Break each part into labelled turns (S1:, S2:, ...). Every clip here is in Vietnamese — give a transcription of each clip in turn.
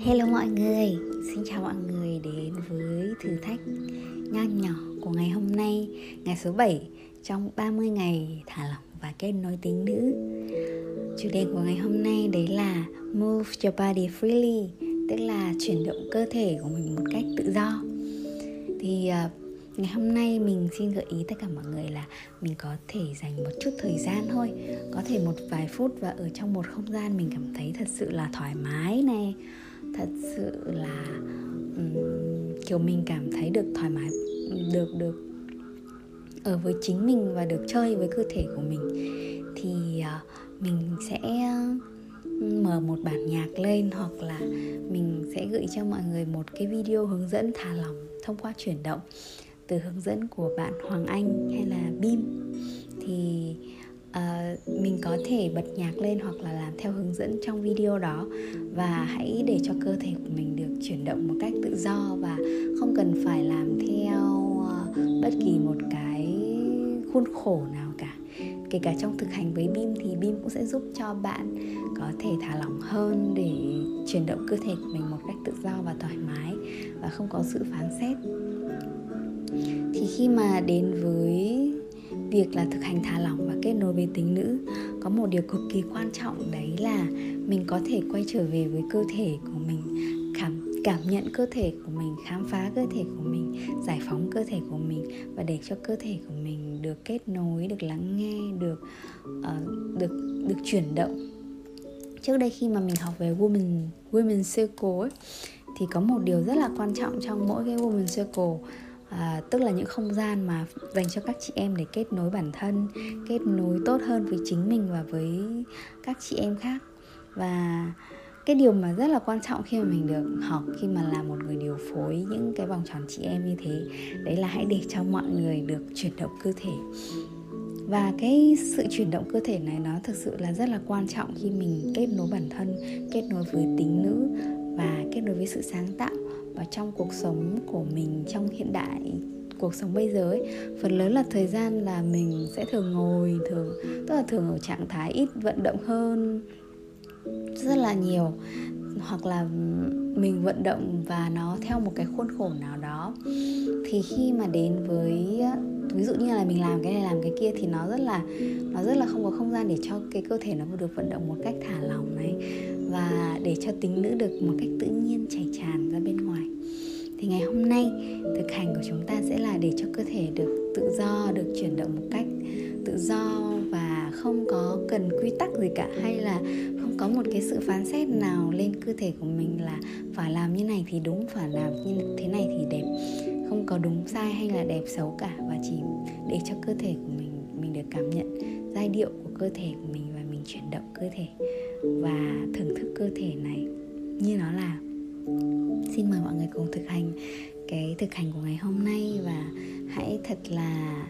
S1: Hello mọi người, xin chào mọi người đến với thử thách nho nhỏ của ngày hôm nay Ngày số 7 trong 30 ngày thả lỏng và kết nối tính nữ. Chủ đề của ngày hôm nay đấy là Move your body freely Tức là chuyển động cơ thể của mình một cách tự do. Thì uh, ngày hôm nay mình xin gợi ý tất cả mọi người là mình có thể dành một chút thời gian thôi. Có thể một vài phút và ở trong một không gian mình cảm thấy thật sự là thoải mái này. Thật sự là um, kiểu mình cảm thấy được thoải mái được được ở với chính mình và được chơi với cơ thể của mình. Thì uh, mình sẽ mở một bản nhạc lên hoặc là mình sẽ gửi cho mọi người một cái video hướng dẫn thả lỏng thông qua chuyển động từ hướng dẫn của bạn Hoàng Anh hay là Bim. Thì uh, mình có thể bật nhạc lên hoặc là làm theo hướng dẫn trong video đó. Và hãy để cho cơ thể của mình được chuyển động một cách tự do và không cần phải làm theo uh, bất kỳ một cái khuôn khổ nào cả. Kể cả trong thực hành với bim thì bim cũng sẽ giúp cho bạn có thể thả lỏng hơn để chuyển động cơ thể của mình một cách tự do và thoải mái và không có sự phán xét khi mà đến với việc là thực hành thả lỏng và kết nối với tính nữ có một điều cực kỳ quan trọng đấy là mình có thể quay trở về với cơ thể của mình cảm cảm nhận cơ thể của mình khám phá cơ thể của mình giải phóng cơ thể của mình và để cho cơ thể của mình được kết nối được lắng nghe được uh, được được chuyển động. Trước đây khi mà mình học về women women circle ấy, thì có một điều rất là quan trọng trong mỗi cái Woman circle à, tức là những không gian mà dành cho các chị em để kết nối bản thân kết nối tốt hơn với chính mình và với các chị em khác. Và cái điều mà rất là quan trọng khi mà mình được học khi mà là một người điều phối những cái vòng tròn chị em như thế đấy là hãy để cho mọi người được chuyển động cơ thể. Và cái sự chuyển động cơ thể này nó thực sự là rất là quan trọng khi mình kết nối bản thân kết nối với tính nữ và kết nối với sự sáng tạo và trong cuộc sống của mình trong hiện đại, cuộc sống bây giờ ấy, phần lớn là thời gian là mình sẽ thường ngồi, thường, tức là thường ở trạng thái ít vận động hơn, rất là nhiều hoặc là mình vận động và nó theo một cái khuôn khổ nào đó, thì khi mà đến với, ví dụ như là mình làm cái này, làm cái kia thì nó rất là, nó rất là không có không gian để cho cái cơ thể nó được vận động một cách thả lỏng này và để cho tính nữ được một cách tự nhiên chảy tràn ra bên ngoài. Thì ngày hôm nay, thực hành của chúng ta sẽ là để cho cơ thể được tự do, được chuyển động một cách tự do và không có cần quy tắc gì cả, hay là có một cái sự phán xét nào lên cơ thể của mình là phải làm như này thì đúng phải làm như thế này thì đẹp. Không có đúng sai hay là đẹp xấu cả. Và chỉ để cho cơ thể của mình mình được cảm nhận giai điệu của cơ thể của mình và mình chuyển động cơ thể. Và thưởng thức cơ thể này như nó là. Xin mời mọi người cùng thực hành cái thực hành của ngày hôm nay và hãy thật là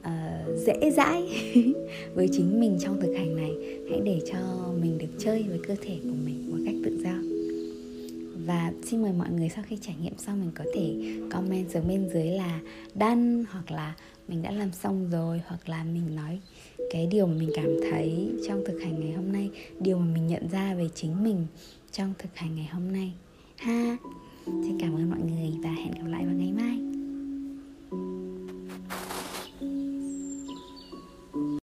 S1: uh, dễ dãi với chính mình trong thực hành hãy để cho mình được chơi với cơ thể của mình một cách tự do. Và xin mời mọi người sau khi trải nghiệm xong mình có thể comment xuống bên dưới là đăng hoặc là mình đã làm xong rồi, hoặc là mình nói cái điều mà mình cảm thấy trong thực hành ngày hôm nay, điều mà mình nhận ra về chính mình trong thực hành ngày hôm nay. Ha! Xin cảm ơn mọi người.